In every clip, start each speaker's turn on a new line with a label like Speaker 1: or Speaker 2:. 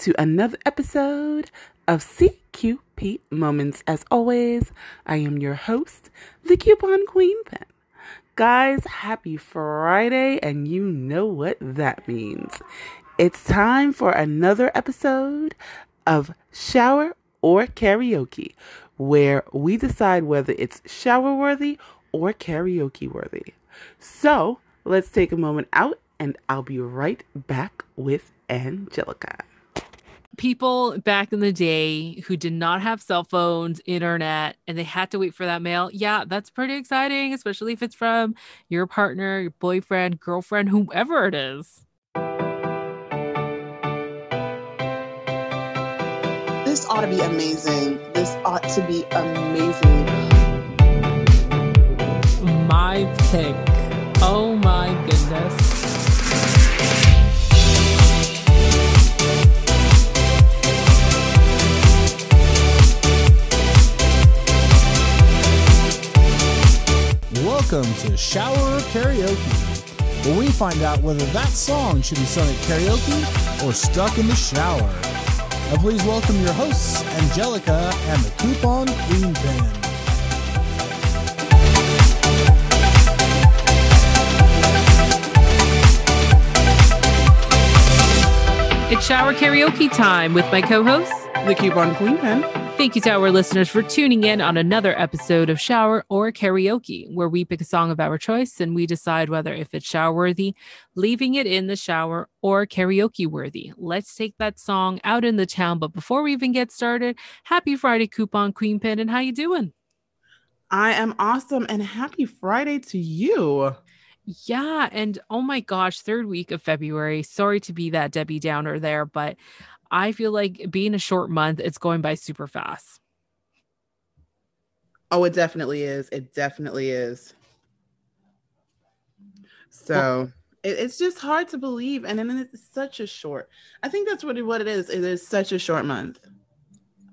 Speaker 1: to another episode of CQP Moments. As always, I am your host, the Coupon Queen Pen. Guys, happy Friday, and you know what that means. It's time for another episode of Shower or Karaoke, where we decide whether it's shower worthy or karaoke worthy. So let's take a moment out and I'll be right back with Angelica.
Speaker 2: People back in the day who did not have cell phones, internet, and they had to wait for that mail. Yeah, that's pretty exciting, especially if it's from your partner, your boyfriend, girlfriend, whoever it is.
Speaker 3: This ought to be amazing. This ought to be amazing.
Speaker 2: My pick. Oh my goodness.
Speaker 4: Welcome to Shower Karaoke, where we find out whether that song should be sung at karaoke or stuck in the shower. Now please welcome your hosts, Angelica and the Coupon Queen Pen.
Speaker 2: It's shower karaoke time with my co hosts.
Speaker 1: The Coupon Queen Pen.
Speaker 2: Thank you to our listeners for tuning in on another episode of Shower or Karaoke, where we pick a song of our choice and we decide whether if it's shower worthy, leaving it in the shower, or karaoke worthy. Let's take that song out in the town. But before we even get started, happy Friday, Coupon Queen Pen, and how you doing?
Speaker 1: I am awesome and happy Friday to you.
Speaker 2: Yeah, and oh my gosh, third week of February. Sorry to be that Debbie Downer there, but I feel like being a short month, it's going by super fast.
Speaker 1: Oh, it definitely is. It definitely is. So well, it, it's just hard to believe. And then it's such a short. I think that's what it, what it is. It is such a short month.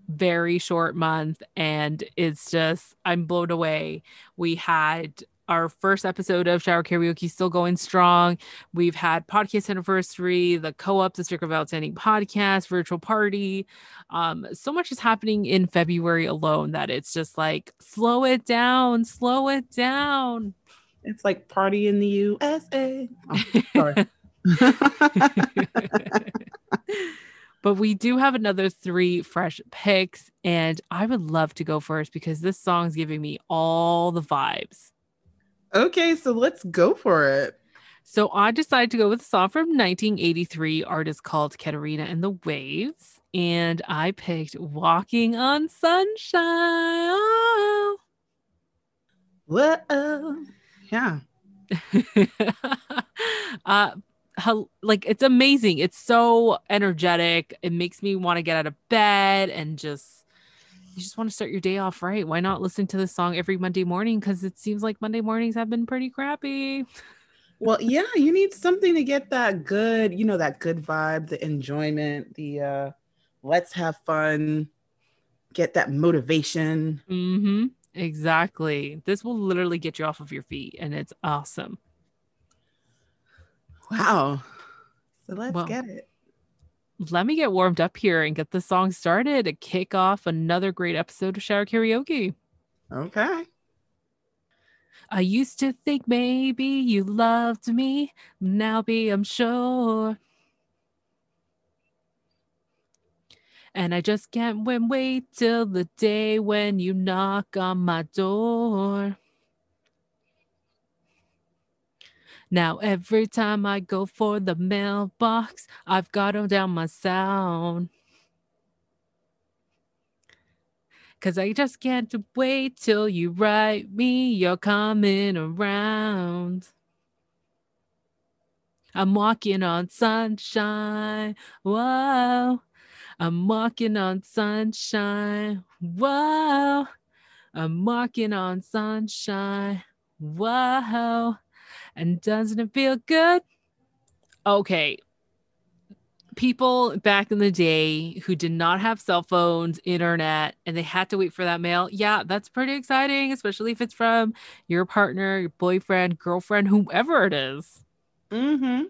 Speaker 2: Very short month. And it's just, I'm blown away. We had our first episode of Shower Karaoke still going strong. We've had podcast anniversary, the co-op the Circle of Outstanding podcast, virtual party. Um, so much is happening in February alone that it's just like slow it down, slow it down.
Speaker 1: It's like party in the USA. Oh, sorry.
Speaker 2: but we do have another three fresh picks, and I would love to go first because this song's giving me all the vibes.
Speaker 1: Okay, so let's go for it.
Speaker 2: So I decided to go with a song from 1983, artist called Katrina and the Waves, and I picked Walking on Sunshine. Oh.
Speaker 1: Whoa. Yeah.
Speaker 2: uh like it's amazing. It's so energetic. It makes me want to get out of bed and just you just want to start your day off right. Why not listen to this song every Monday morning? Because it seems like Monday mornings have been pretty crappy.
Speaker 1: well, yeah, you need something to get that good, you know, that good vibe, the enjoyment, the uh let's have fun, get that motivation.
Speaker 2: Mm-hmm. Exactly. This will literally get you off of your feet, and it's awesome.
Speaker 1: Wow. So let's well, get it
Speaker 2: let me get warmed up here and get the song started to kick off another great episode of Shower Karaoke.
Speaker 1: Okay.
Speaker 2: I used to think maybe you loved me. Now be I'm sure. And I just can't wait till the day when you knock on my door. Now every time I go for the mailbox, I've got to down my sound. Cause I just can't wait till you write me you're coming around. I'm walking on sunshine. Whoa. I'm walking on sunshine. Whoa. I'm walking on sunshine. Whoa. And doesn't it feel good? Okay. People back in the day who did not have cell phones, internet, and they had to wait for that mail. Yeah, that's pretty exciting, especially if it's from your partner, your boyfriend, girlfriend, whoever it is.
Speaker 1: Mm-hmm.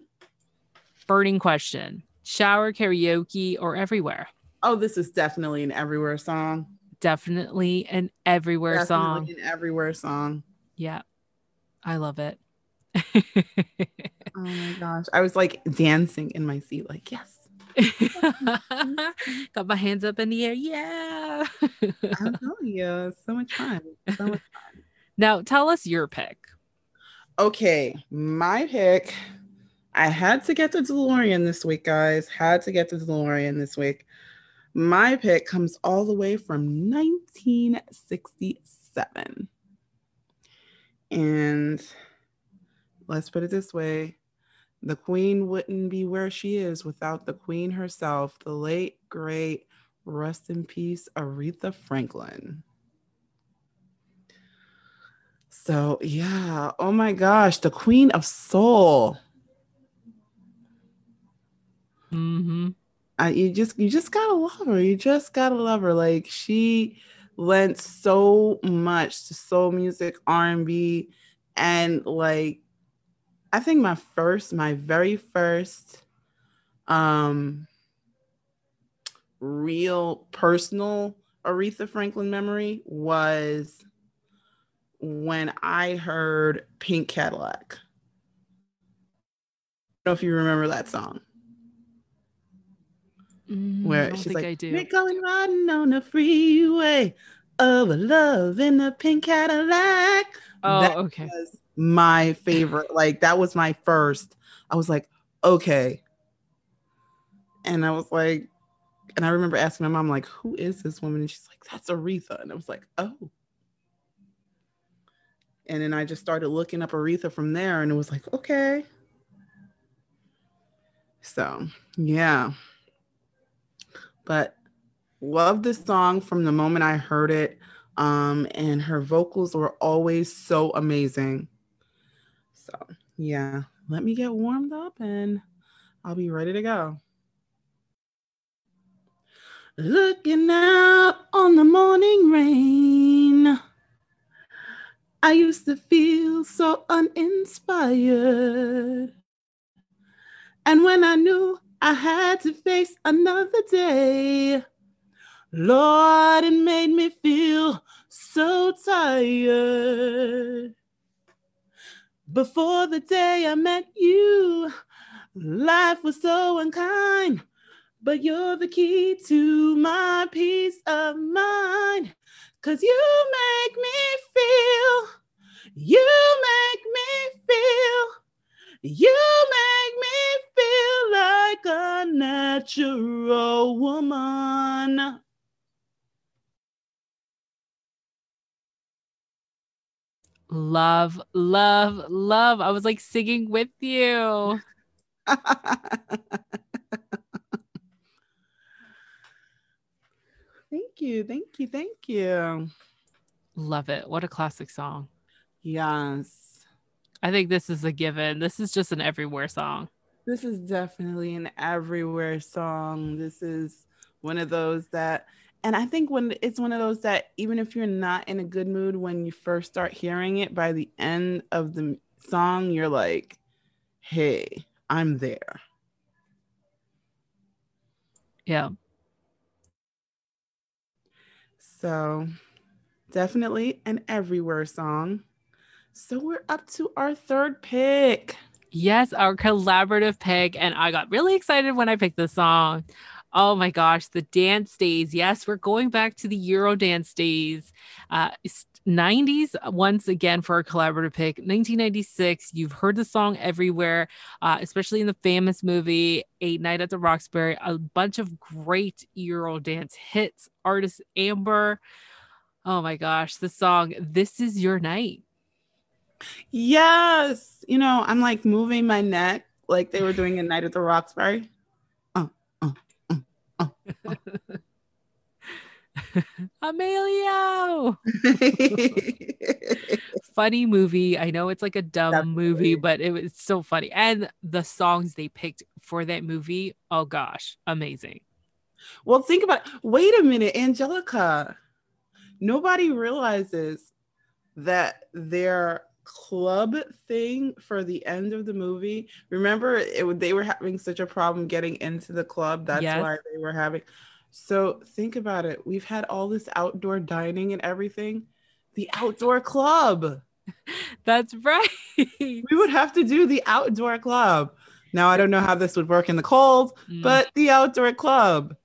Speaker 2: Burning question. Shower, karaoke, or everywhere?
Speaker 1: Oh, this is definitely an everywhere song.
Speaker 2: Definitely an everywhere song.
Speaker 1: Definitely an everywhere song.
Speaker 2: Yeah. I love it.
Speaker 1: Oh my gosh. I was like dancing in my seat, like, yes.
Speaker 2: Got my hands up in the air. Yeah.
Speaker 1: I'm telling you, so much fun. So much fun.
Speaker 2: now tell us your pick.
Speaker 1: Okay, my pick. I had to get the DeLorean this week, guys. Had to get the DeLorean this week. My pick comes all the way from 1967. And let's put it this way the queen wouldn't be where she is without the queen herself, the late, great, rest in peace, Aretha Franklin. So, yeah, oh my gosh, the queen of soul.
Speaker 2: Mm-hmm.
Speaker 1: I, you just you just gotta love her. You just gotta love her. Like she lent so much to soul music, R and B, and like I think my first, my very first, um, real personal Aretha Franklin memory was when I heard Pink Cadillac. I don't know if you remember that song.
Speaker 2: Mm,
Speaker 1: where she's like,
Speaker 2: I do.
Speaker 1: "We're going riding on the freeway of love in a pink Cadillac."
Speaker 2: Oh,
Speaker 1: that
Speaker 2: okay.
Speaker 1: was my favorite. Like that was my first. I was like, okay, and I was like, and I remember asking my mom, like, "Who is this woman?" And she's like, "That's Aretha," and I was like, "Oh." And then I just started looking up Aretha from there, and it was like, okay. So, yeah but love this song from the moment I heard it. Um, and her vocals were always so amazing. So, yeah, let me get warmed up and I'll be ready to go. Looking out on the morning rain, I used to feel so uninspired. And when I knew I had to face another day. Lord, it made me feel so tired. Before the day I met you, life was so unkind, but you're the key to my peace of mind. Cause you make me feel, you make me feel, you make me feel like a natural woman.
Speaker 2: Love, love, love. I was like singing with you.
Speaker 1: thank you, thank you, thank you.
Speaker 2: Love it. What a classic song.
Speaker 1: Yes,
Speaker 2: I think this is a given. This is just an everywhere song.
Speaker 1: this is definitely an everywhere song. This is one of those that, and I think when it's one of those that even if you're not in a good mood when you first start hearing it, by the end of the song, you're like, hey, I'm there.
Speaker 2: Yeah.
Speaker 1: So definitely an everywhere song. So we're up to our third pick.
Speaker 2: Yes, our collaborative pick. And I got really excited when I picked this song. Oh my gosh, the dance days. Yes, we're going back to the Euro dance days. Uh, 90s once again for our collaborative pick. 1996. You've heard the song everywhere, uh, especially in the famous movie A Night at the Roxbury. A bunch of great Euro dance hits. Artist Amber. Oh my gosh, the song This Is Your Night.
Speaker 1: Yes. You know, I'm like moving my neck like they were doing a night at the Roxbury.
Speaker 2: Emilio. funny movie. I know it's like a dumb
Speaker 1: Definitely.
Speaker 2: movie, but it was so funny. And the songs they picked for that movie, oh gosh, amazing.
Speaker 1: well, think about it. wait a minute, Angelica. Nobody realizes that their club thing for the end of the movie. Remember, it they were having such a problem getting into the club. That's
Speaker 2: Yes.
Speaker 1: why they were having. So think about it. We've had all this outdoor dining and everything. The outdoor club.
Speaker 2: That's right.
Speaker 1: We would have to do the outdoor club. Now I don't know how this would work in the cold,
Speaker 2: Mm,
Speaker 1: but the outdoor club.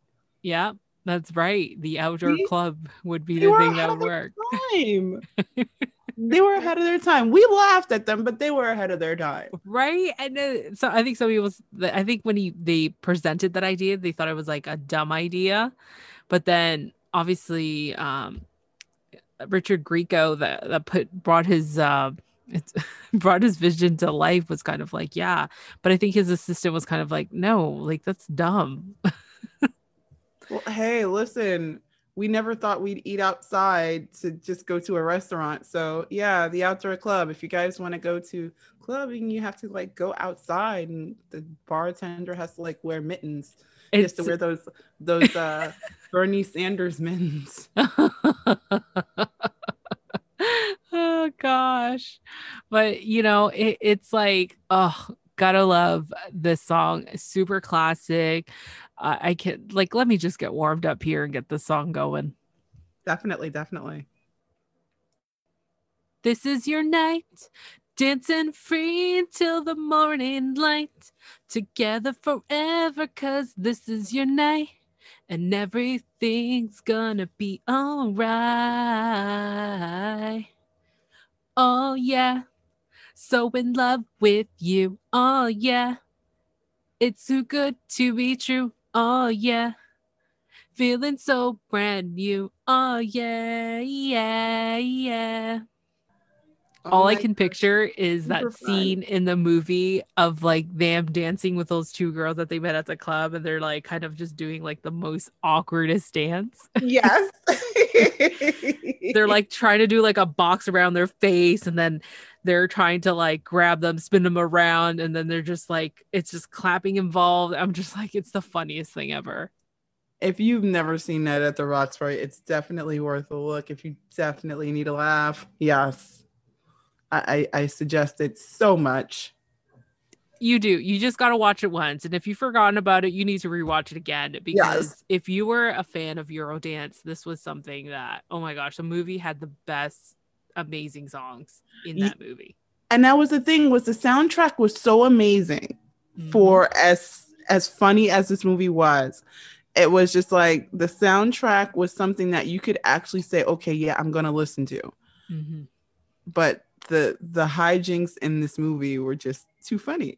Speaker 2: yeah, that's right. The outdoor
Speaker 1: See?
Speaker 2: club would be the thing that would work.
Speaker 1: time. they were ahead of their time. We laughed at them, but they were ahead of their time.
Speaker 2: right and uh, so i think some people s- i think when he they presented that idea they thought it was like a dumb idea but then obviously um richard grieco that, that put brought his uh it's brought his vision to life was kind of like yeah but i think his assistant was kind of like no like that's dumb
Speaker 1: Well, hey, listen, we never thought we'd eat outside to just go to a restaurant. So yeah, the outdoor club. If you guys want to go to clubbing, you have to like go outside and the bartender has to like wear mittens. He has
Speaker 2: it's
Speaker 1: to wear those those uh Bernie Sanders mittens.
Speaker 2: oh gosh but you know it, it's like oh gotta love this song super classic uh, i can like let me just get warmed up here and get the song going.
Speaker 1: Definitely, definitely.
Speaker 2: this is your night dancing free till the morning light together forever cause this is your night and everything's gonna be all right oh yeah so in love with you oh yeah. It's too good to be true oh yeah. Feeling so brand new. Oh yeah yeah yeah Oh all
Speaker 1: Oh
Speaker 2: I can
Speaker 1: gosh.
Speaker 2: picture is that
Speaker 1: super fun.
Speaker 2: scene in the movie of like them dancing with those two girls that they met at the club and they're like kind of just doing like the most awkwardest dance.
Speaker 1: Yes.
Speaker 2: they're like trying to do like a box around their face and then they're trying to like grab them, spin them around, and then they're just like it's just clapping involved. I'm just like, it's the funniest thing ever.
Speaker 1: if you've never seen that at the Roxbury, it's definitely worth a look. If you definitely need a laugh, yes, I, I, suggest it so much.
Speaker 2: You do. You just got to watch it once. And if you've forgotten about it, you need to rewatch it again because if you were a fan of Eurodance, this was something that, oh my gosh, the movie had the best, amazing songs in that movie.
Speaker 1: And that was the thing was the soundtrack was so amazing for as as funny as this movie was. It was just like the soundtrack was something that you could actually say, okay, yeah, I'm gonna listen to.
Speaker 2: Mhm.
Speaker 1: But the the hijinks in this movie were just too funny.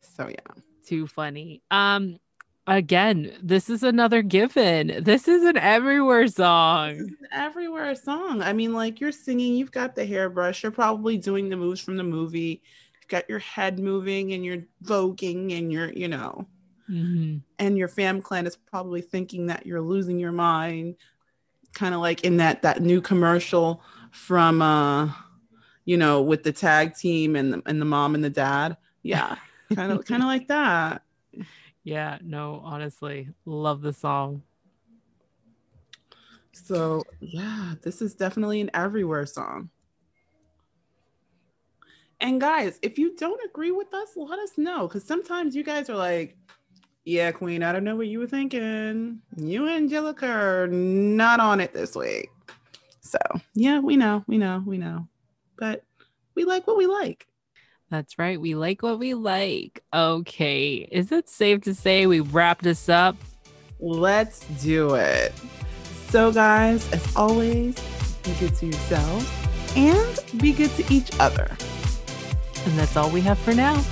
Speaker 1: So yeah.
Speaker 2: too funny. Um, again, this is another given. This is an everywhere
Speaker 1: This
Speaker 2: song.
Speaker 1: is an everywhere song. I mean, like you're singing, you've got the hairbrush, you're probably doing the moves from the movie. You've got your head moving and you're voguing and you're, you know,
Speaker 2: Mhm.
Speaker 1: and your fam clan is probably thinking that you're losing your mind. Kind of like in that that new commercial from uh, you know, with the tag team and the, and the mom and the dad. Yeah. Kind of kind of like that.
Speaker 2: Yeah, no, honestly, love the song.
Speaker 1: So yeah, this is definitely an everywhere song. And guys, if you don't agree with us, let us know. Because sometimes you guys are like, yeah, Queen, I don't know what you were thinking. You and Angelica are not on it this week. So yeah, we know, we know, we know. But we like what we like.
Speaker 2: That's right. We like what we like. Okay. Is it safe to say we wrap this up?
Speaker 1: Let's do it. So, guys, as always, be good to yourselves and be good to each other.
Speaker 2: And that's all we have for now.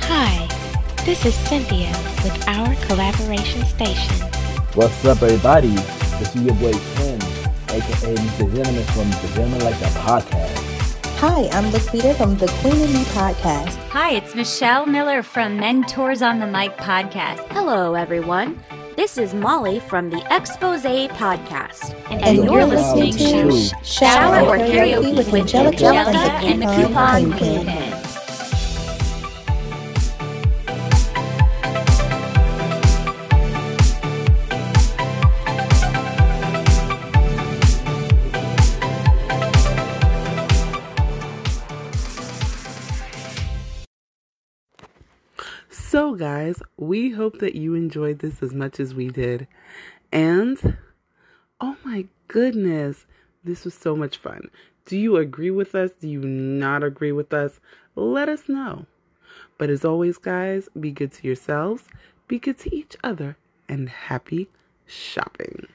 Speaker 5: Hi, this is Cynthia with our collaboration station.
Speaker 6: What's up, everybody? This is your boy Ken, aka Mr. Gentleman from the Gentleman Like That podcast.
Speaker 7: Hi, I'm Laquita from the Queen and Me podcast.
Speaker 8: Hi, it's Michelle Miller from Mentors on the Mic podcast.
Speaker 9: Hello, everyone. This is Molly from the Expose Podcast.
Speaker 8: And,
Speaker 7: And
Speaker 8: you're,
Speaker 7: you're
Speaker 8: listening,
Speaker 7: listening
Speaker 8: to
Speaker 7: to
Speaker 8: Shower or Karaoke with
Speaker 7: Angelica
Speaker 8: Angelica
Speaker 7: and the
Speaker 8: and the
Speaker 7: Coupon
Speaker 8: Coupon
Speaker 7: Queen.
Speaker 8: Queen.
Speaker 1: Guys, we hope that you enjoyed this as much as we did. And, oh my goodness, this was so much fun. Do you agree with us? Do you not agree with us? Let us know. But as always, guys, be good to yourselves, be good to each other, and happy shopping.